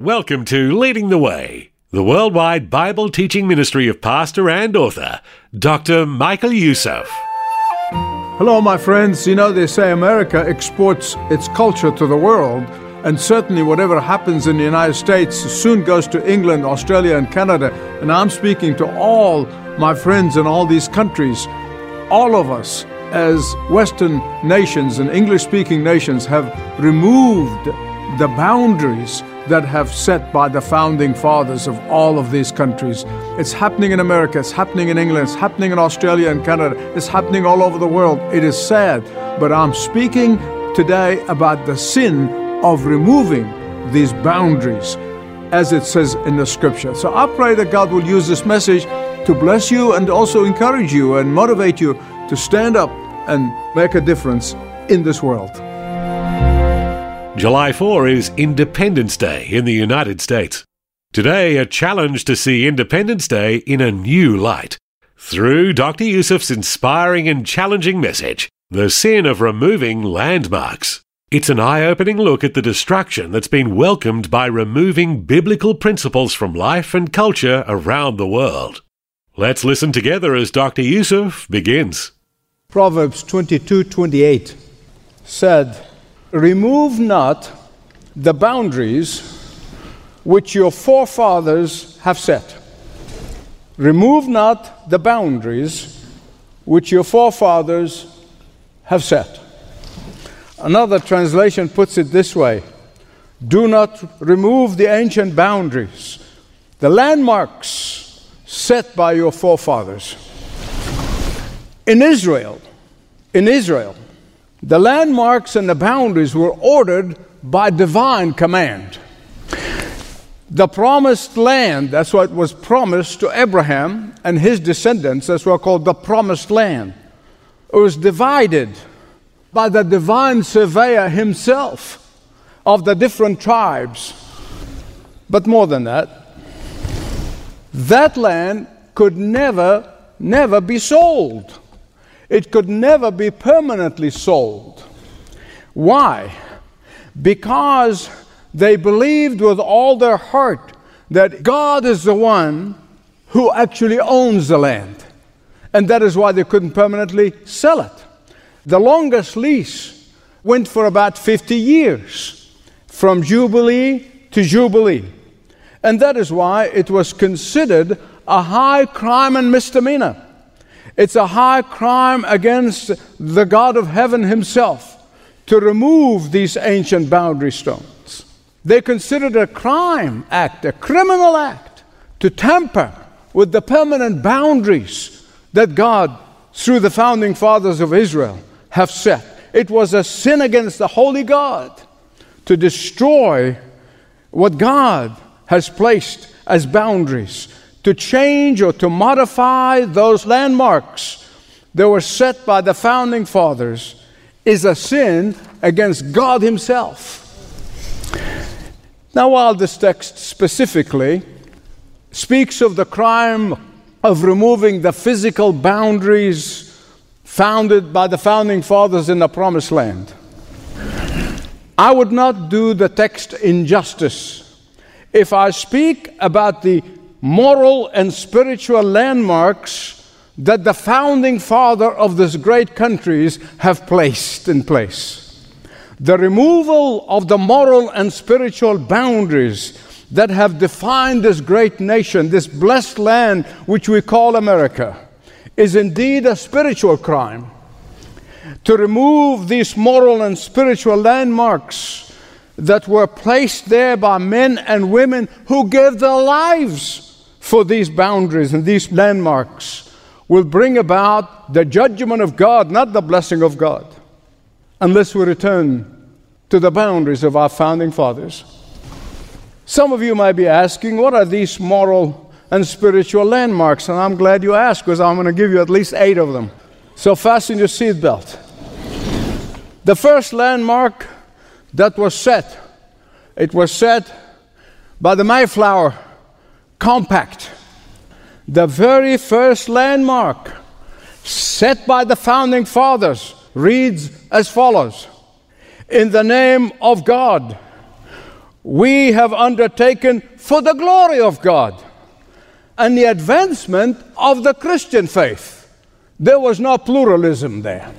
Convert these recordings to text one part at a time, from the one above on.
Welcome to Leading the Way, the worldwide Bible teaching ministry of pastor and author, Dr. Michael Youssef. Hello, my friends. You know, they say America exports its culture to the world, and certainly whatever happens in the United States soon goes to England, Australia, and Canada. And I'm speaking to all my friends in all these countries. All of us, as Western nations and English speaking nations, have removed the boundaries that have set by the founding fathers of all of these countries. It's happening in America, it's happening in England, it's happening in Australia and Canada, it's happening all over the world. It is sad, but I'm speaking today about the sin of removing these boundaries as it says in the scripture. So I pray that God will use this message to bless you and also encourage you and motivate you to stand up and make a difference in this world. July 4 is Independence Day in the United States. Today, a challenge to see Independence Day in a new light. Through Dr. Youssef's inspiring and challenging message, The Sin of Removing Landmarks. It's an eye opening look at the destruction that's been welcomed by removing biblical principles from life and culture around the world. Let's listen together as Dr. Youssef begins. Proverbs 22 28 said, Remove not the boundaries which your forefathers have set. Remove not the boundaries which your forefathers have set. Another translation puts it this way Do not remove the ancient boundaries, the landmarks set by your forefathers. In Israel, in Israel, the landmarks and the boundaries were ordered by divine command. The promised land, that's what was promised to Abraham and his descendants, that's what called the promised land. It was divided by the divine surveyor himself of the different tribes. But more than that, that land could never, never be sold. It could never be permanently sold. Why? Because they believed with all their heart that God is the one who actually owns the land. And that is why they couldn't permanently sell it. The longest lease went for about 50 years, from Jubilee to Jubilee. And that is why it was considered a high crime and misdemeanor. It's a high crime against the God of heaven himself to remove these ancient boundary stones. They considered a crime act, a criminal act, to tamper with the permanent boundaries that God, through the founding fathers of Israel, have set. It was a sin against the holy God to destroy what God has placed as boundaries to change or to modify those landmarks that were set by the founding fathers is a sin against God Himself. Now, while this text specifically speaks of the crime of removing the physical boundaries founded by the founding fathers in the promised land, I would not do the text injustice if I speak about the moral and spiritual landmarks that the founding father of these great countries have placed in place. The removal of the moral and spiritual boundaries that have defined this great nation, this blessed land which we call America, is indeed a spiritual crime. To remove these moral and spiritual landmarks that were placed there by men and women who gave their lives for these boundaries and these landmarks will bring about the judgment of God, not the blessing of God, unless we return to the boundaries of our founding fathers. Some of you might be asking, what are these moral and spiritual landmarks? And I'm glad you asked because I'm going to give you at least eight of them. So fasten your seatbelt. The first landmark that was set, it was set by the Mayflower Compact. The very first landmark set by the founding fathers reads as follows In the name of God, we have undertaken for the glory of God and the advancement of the Christian faith. There was no pluralism there.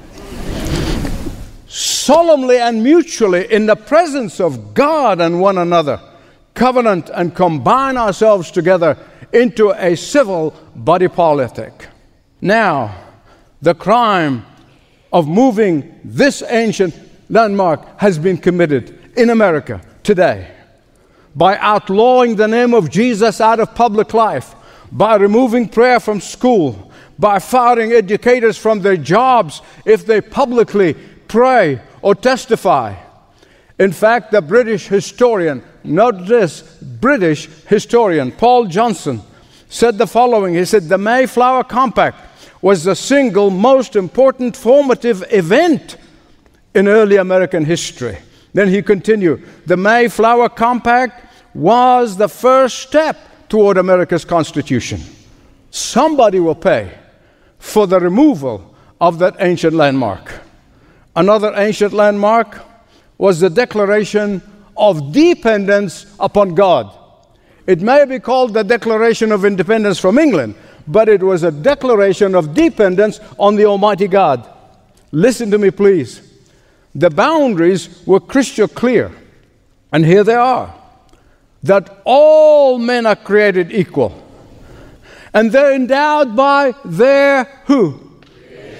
Solemnly and mutually, in the presence of God and one another, covenant and combine ourselves together into a civil body politic. Now, the crime of moving this ancient landmark has been committed in America today by outlawing the name of Jesus out of public life, by removing prayer from school, by firing educators from their jobs if they publicly pray or testify. In fact, the British historian, not this British historian, Paul Johnson, said the following He said, The Mayflower Compact was the single most important formative event in early American history. Then he continued The Mayflower Compact was the first step toward America's Constitution. Somebody will pay for the removal of that ancient landmark. Another ancient landmark was the Declaration of Dependence upon God. It may be called the Declaration of Independence from England, but it was a declaration of dependence on the Almighty God. Listen to me, please. The boundaries were crystal clear, and here they are that all men are created equal. And they're endowed by their who?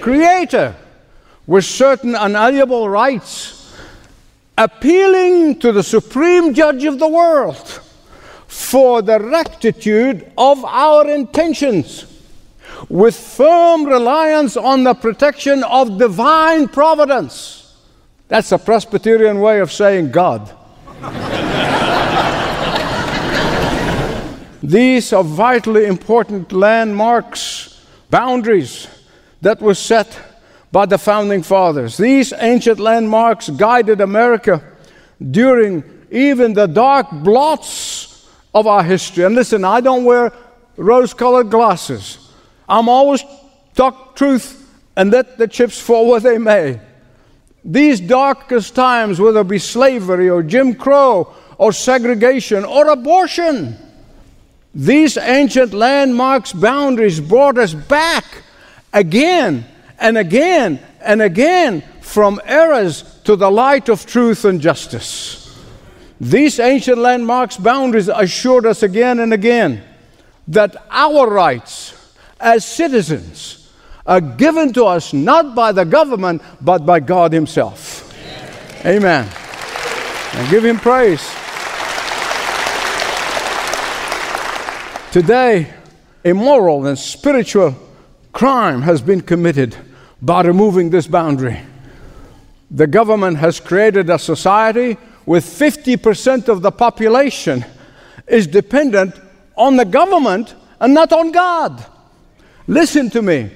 Creator. Creator with certain unalienable rights, appealing to the supreme judge of the world for the rectitude of our intentions, with firm reliance on the protection of divine providence. That's a Presbyterian way of saying God. These are vitally important landmarks, boundaries that were set by the founding fathers. These ancient landmarks guided America during even the dark blots of our history. And listen, I don't wear rose colored glasses. I'm always talk truth and let the chips fall where they may. These darkest times, whether it be slavery or Jim Crow or segregation or abortion, these ancient landmarks, boundaries brought us back again and again and again from errors to the light of truth and justice. These ancient landmarks boundaries assured us again and again that our rights as citizens are given to us not by the government but by God Himself. Amen. And give Him praise. Today, immoral and spiritual crime has been committed by removing this boundary. The government has created a society with 50% of the population is dependent on the government and not on God. Listen to me.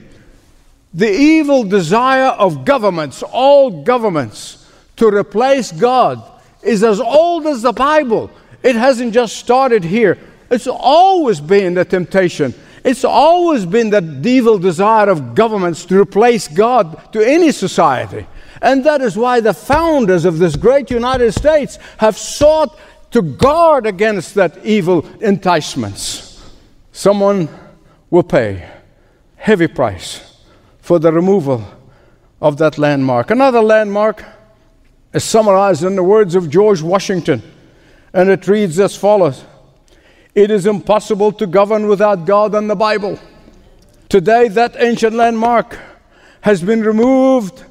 The evil desire of governments, all governments, to replace God is as old as the Bible. It hasn't just started here, it's always been the temptation. It's always been the evil desire of governments to replace God to any society. And that is why the founders of this great United States have sought to guard against that evil enticements. Someone will pay heavy price for the removal of that landmark. Another landmark is summarized in the words of George Washington, and it reads as follows It is impossible to govern without God and the Bible. Today, that ancient landmark has been removed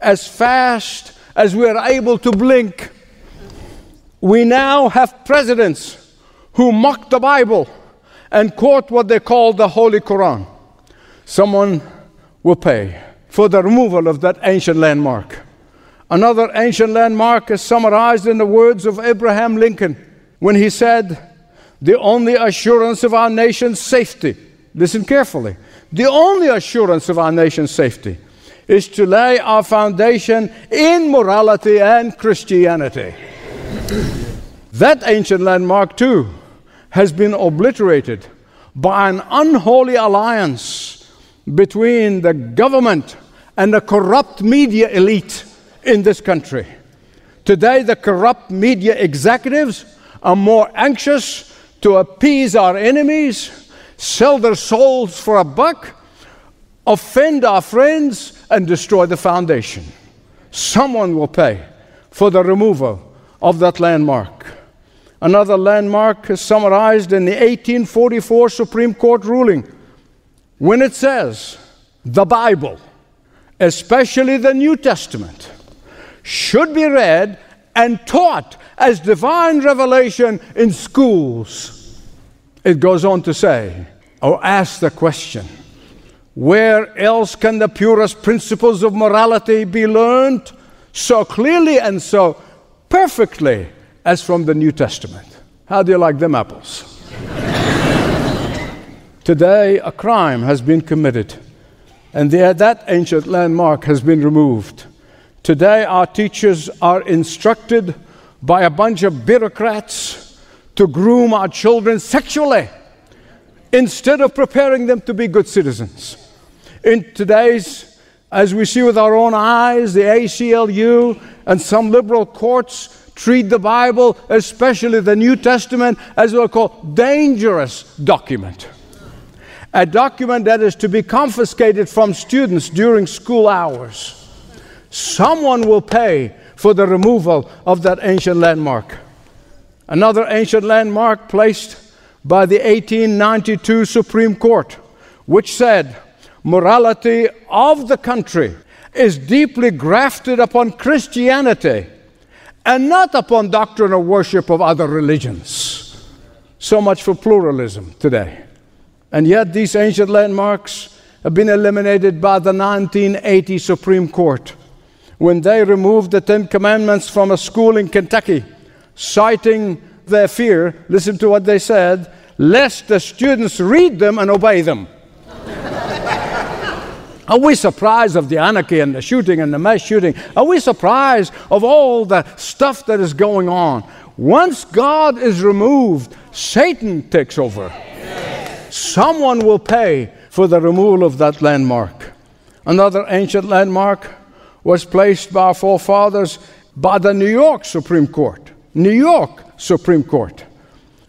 as fast as we are able to blink. We now have presidents who mock the Bible and quote what they call the Holy Quran. Someone will pay for the removal of that ancient landmark. Another ancient landmark is summarized in the words of Abraham Lincoln when he said, The only assurance of our nation's safety, listen carefully, the only assurance of our nation's safety is to lay our foundation in morality and Christianity. that ancient landmark, too, has been obliterated by an unholy alliance between the government and the corrupt media elite in this country. Today, the corrupt media executives are more anxious to appease our enemies, sell their souls for a buck, offend our friends, and destroy the foundation. Someone will pay for the removal of that landmark. Another landmark is summarized in the 1844 Supreme Court ruling when it says, the Bible, especially the New Testament, should be read and taught as divine revelation in schools. It goes on to say, or ask the question, where else can the purest principles of morality be learned so clearly and so perfectly as from the New Testament? How do you like them apples? Today, a crime has been committed, and the, that ancient landmark has been removed. Today, our teachers are instructed by a bunch of bureaucrats to groom our children sexually instead of preparing them to be good citizens. In today's, as we see with our own eyes, the ACLU and some liberal courts treat the Bible, especially the New Testament, as what we call dangerous document. A document that is to be confiscated from students during school hours. Someone will pay for the removal of that ancient landmark. Another ancient landmark placed by the 1892 Supreme Court, which said, morality of the country is deeply grafted upon Christianity and not upon doctrine or worship of other religions. So much for pluralism today. And yet, these ancient landmarks have been eliminated by the 1980 Supreme Court when they removed the Ten Commandments from a school in Kentucky, citing their fear, listen to what they said, lest the students read them and obey them. Are we surprised of the anarchy and the shooting and the mass shooting? Are we surprised of all the stuff that is going on? Once God is removed, Satan takes over. Someone will pay for the removal of that landmark. Another ancient landmark was placed by our forefathers by the New York Supreme Court. New York Supreme Court.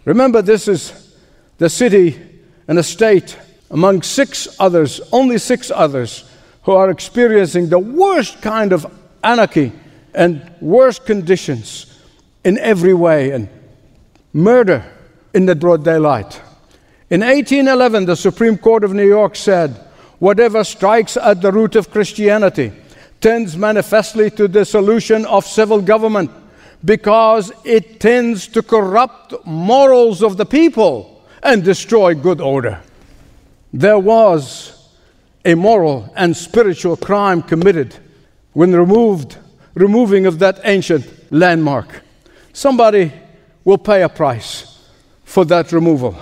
Remember, this is the city and the state among six others, only six others, who are experiencing the worst kind of anarchy and worst conditions in every way and murder in the broad daylight. In 1811, the Supreme Court of New York said, Whatever strikes at the root of Christianity tends manifestly to dissolution of civil government because it tends to corrupt morals of the people and destroy good order there was a moral and spiritual crime committed when removed, removing of that ancient landmark. Somebody will pay a price for that removal.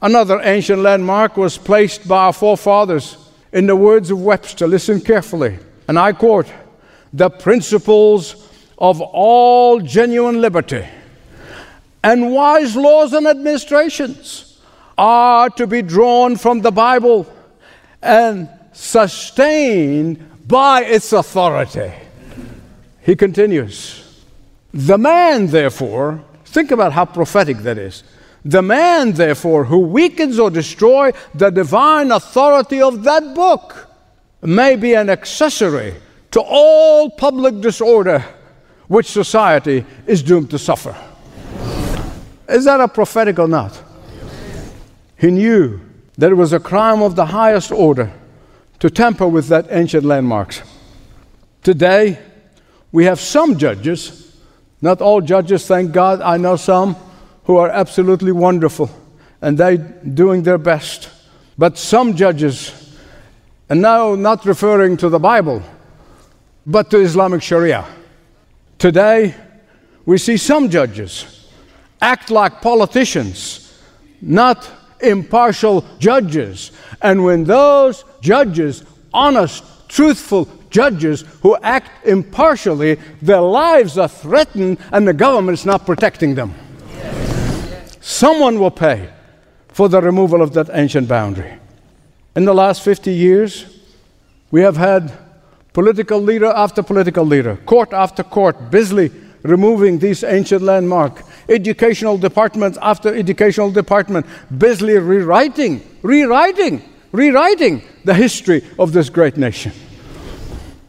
Another ancient landmark was placed by our forefathers in the words of Webster. Listen carefully, and I quote the principles of all genuine liberty and wise laws and administrations are to be drawn from the Bible and sustained by its authority. He continues, The man, therefore, think about how prophetic that is. The man, therefore, who weakens or destroys the divine authority of that book may be an accessory to all public disorder which society is doomed to suffer. Is that a prophetic or not? He knew that it was a crime of the highest order to tamper with that ancient landmarks. Today, we have some judges, not all judges, thank God. I know some who are absolutely wonderful and they doing their best. But some judges, and now not referring to the Bible, but to Islamic Sharia. Today, we see some judges act like politicians, not impartial judges. And when those judges, honest, truthful judges who act impartially, their lives are threatened and the government is not protecting them. Someone will pay for the removal of that ancient boundary. In the last 50 years, we have had political leader after political leader, court after court, busily removing these ancient landmarks, educational department after educational department, busily rewriting, rewriting, rewriting the history of this great nation.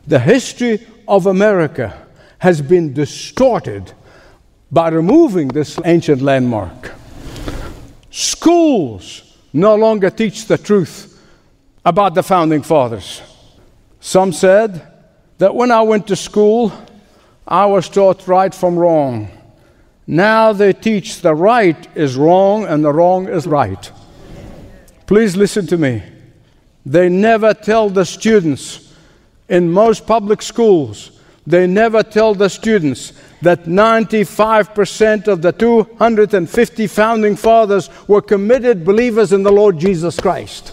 The history of America has been distorted by removing this ancient landmark. Schools no longer teach the truth about the founding fathers. Some said that when I went to school, I was taught right from wrong. Now they teach the right is wrong and the wrong is right. Please listen to me. They never tell the students in most public schools, they never tell the students that 95% of the 250 founding fathers were committed believers in the Lord Jesus Christ.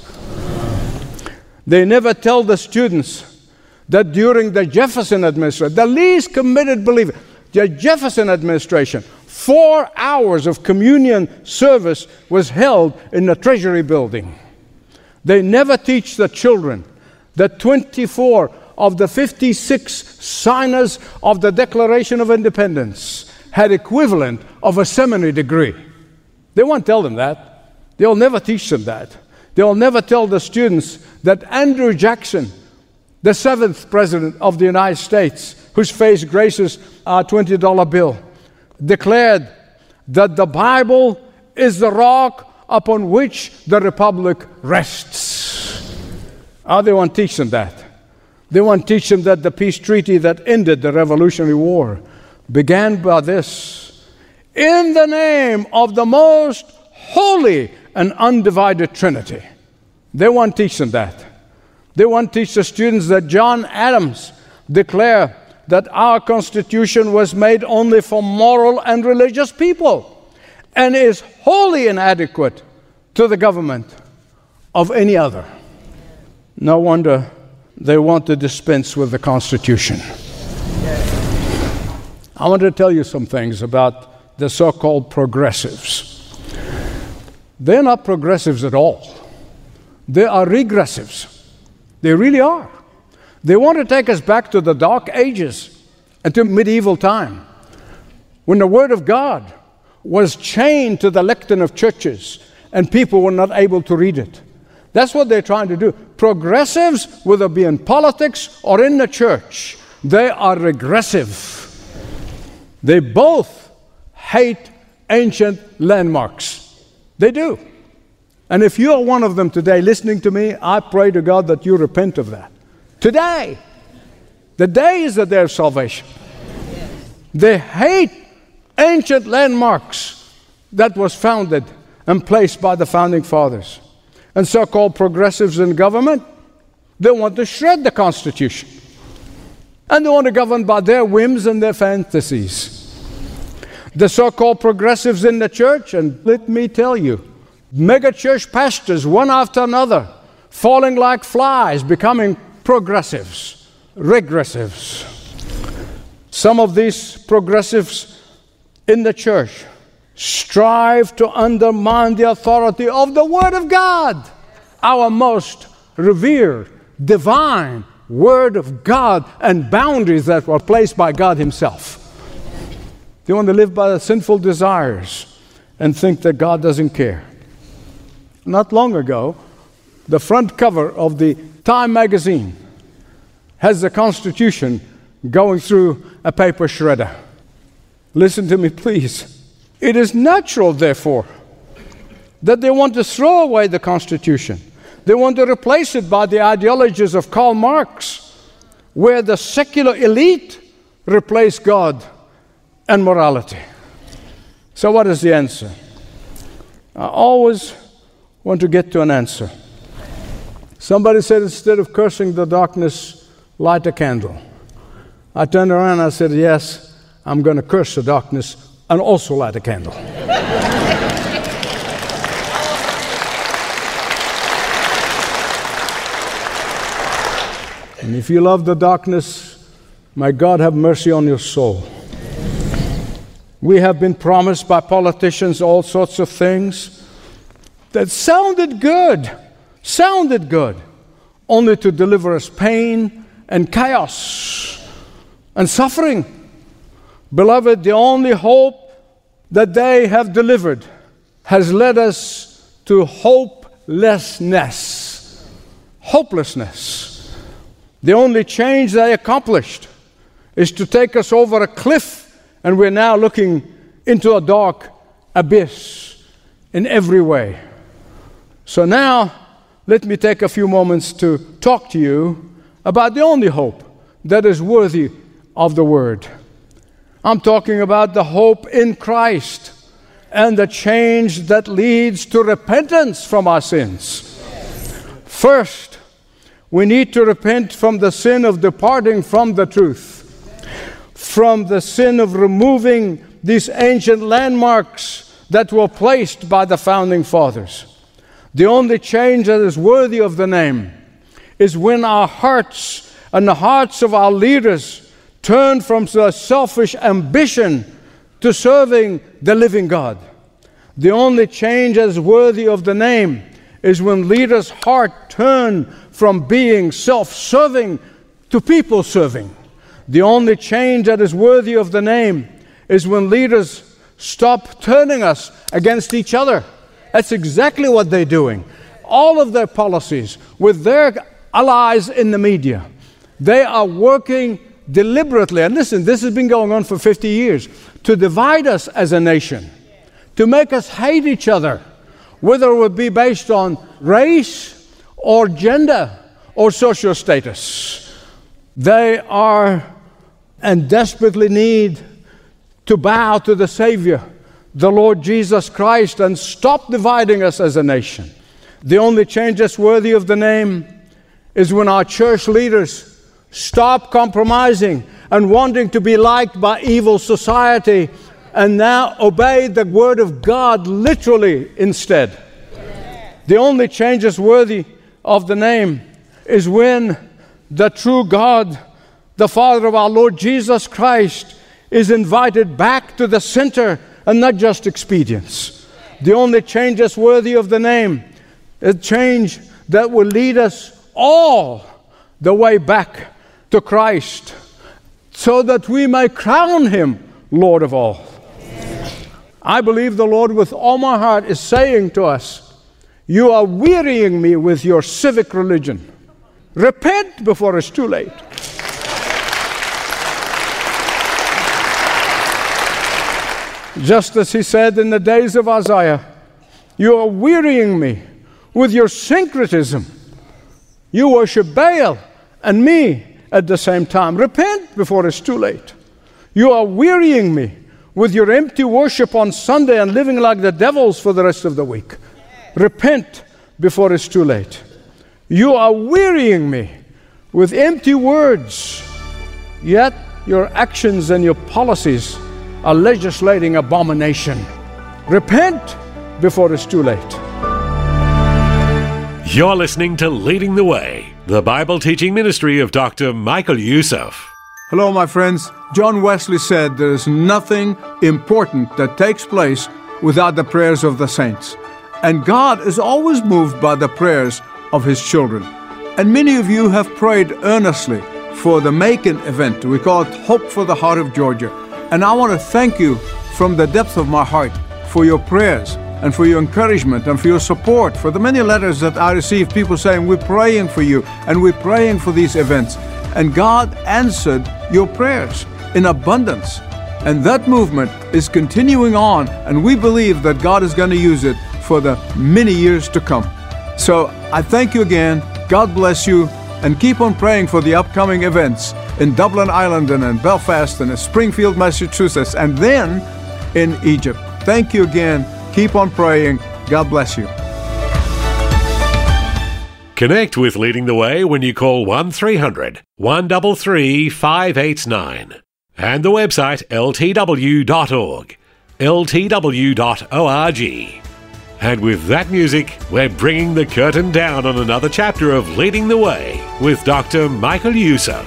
They never tell the students that during the Jefferson administration, the least committed believer, the Jefferson administration, four hours of communion service was held in the Treasury building. They never teach the children that 24 of the 56 signers of the Declaration of Independence had equivalent of a seminary degree. They won't tell them that. They'll never teach them that. They'll never tell the students that Andrew Jackson, the seventh president of the United States, whose face graces our $20 bill, declared that the Bible is the rock upon which the republic rests. How they won't teach them that. They want to teach them that the peace treaty that ended the Revolutionary War began by this In the name of the most holy and undivided Trinity. They want to teach them that. They want to teach the students that John Adams declared that our Constitution was made only for moral and religious people and is wholly inadequate to the government of any other. No wonder they want to dispense with the Constitution. I want to tell you some things about the so called progressives. They're not progressives at all, they are regressives. They really are. They want to take us back to the dark ages and to medieval time when the Word of God was chained to the lectern of churches and people were not able to read it. That's what they're trying to do. Progressives, whether it be in politics or in the church, they are regressive. They both hate ancient landmarks. They do. And if you are one of them today listening to me, I pray to God that you repent of that. Today, the day is the day of salvation. They hate ancient landmarks that was founded and placed by the founding fathers and so called progressives in government, they want to shred the Constitution. And they want to govern by their whims and their fantasies. The so called progressives in the church, and let me tell you, mega church pastors, one after another, falling like flies, becoming progressives, regressives. Some of these progressives in the church strive to undermine the authority of the Word of God, our most revered, divine Word of God, and boundaries that were placed by God Himself. They want to live by the sinful desires and think that God doesn't care. Not long ago, the front cover of the Time magazine has the Constitution going through a paper shredder. Listen to me, please. It is natural, therefore, that they want to throw away the Constitution. They want to replace it by the ideologies of Karl Marx, where the secular elite replace God and morality. So, what is the answer? I always want to get to an answer. Somebody said, instead of cursing the darkness, light a candle. I turned around and I said, Yes, I'm going to curse the darkness and also light a candle. and if you love the darkness, may God have mercy on your soul. We have been promised by politicians all sorts of things that sounded good, sounded good, only to deliver us pain and chaos and suffering. Beloved, the only hope that they have delivered has led us to hopelessness. Hopelessness. The only change they accomplished is to take us over a cliff and we're now looking into a dark abyss in every way. So now, let me take a few moments to talk to you about the only hope that is worthy of the word. I'm talking about the hope in Christ and the change that leads to repentance from our sins. First, we need to repent from the sin of departing from the truth from the sin of removing these ancient landmarks that were placed by the founding fathers. The only change that is worthy of the name is when our hearts and the hearts of our leaders turn from selfish ambition to serving the living God. The only change that is worthy of the name is when leaders' heart turn from being self serving to people serving. The only change that is worthy of the name is when leaders stop turning us against each other. That's exactly what they're doing. All of their policies with their allies in the media, they are working deliberately. And listen, this has been going on for 50 years to divide us as a nation, to make us hate each other, whether it would be based on race or gender or social status. They are and desperately need to bow to the Savior, the Lord Jesus Christ, and stop dividing us as a nation. The only change that's worthy of the name is when our church leaders stop compromising and wanting to be liked by evil society and now obey the Word of God literally instead. The only change that's worthy of the name is when the true God the Father of our Lord Jesus Christ is invited back to the center and not just expedience. The only change that's worthy of the name, a change that will lead us all the way back to Christ so that we may crown him Lord of all. I believe the Lord with all my heart is saying to us, You are wearying me with your civic religion. Repent before it's too late. Just as he said in the days of Isaiah, You are wearying me with your syncretism. You worship Baal and me at the same time. Repent before it's too late. You are wearying me with your empty worship on Sunday and living like the devils for the rest of the week. Repent before it's too late. You are wearying me with empty words, yet your actions and your policies a legislating abomination. Repent before it's too late. You're listening to Leading the Way, the Bible teaching ministry of Dr. Michael Youssef. Hello, my friends. John Wesley said there is nothing important that takes place without the prayers of the saints. And God is always moved by the prayers of His children. And many of you have prayed earnestly for the Macon event. We call it Hope for the Heart of Georgia. And I want to thank you from the depth of my heart for your prayers and for your encouragement and for your support, for the many letters that I received, people saying, We're praying for you and we're praying for these events. And God answered your prayers in abundance. And that movement is continuing on, and we believe that God is going to use it for the many years to come. So I thank you again. God bless you, and keep on praying for the upcoming events in Dublin, Ireland, and in Belfast, and in Springfield, Massachusetts, and then in Egypt. Thank you again. Keep on praying. God bless you. Connect with Leading the Way when you call 1300 133 589 and the website ltw.org. ltw.org. And with that music, we're bringing the curtain down on another chapter of Leading the Way with Dr. Michael Youssef,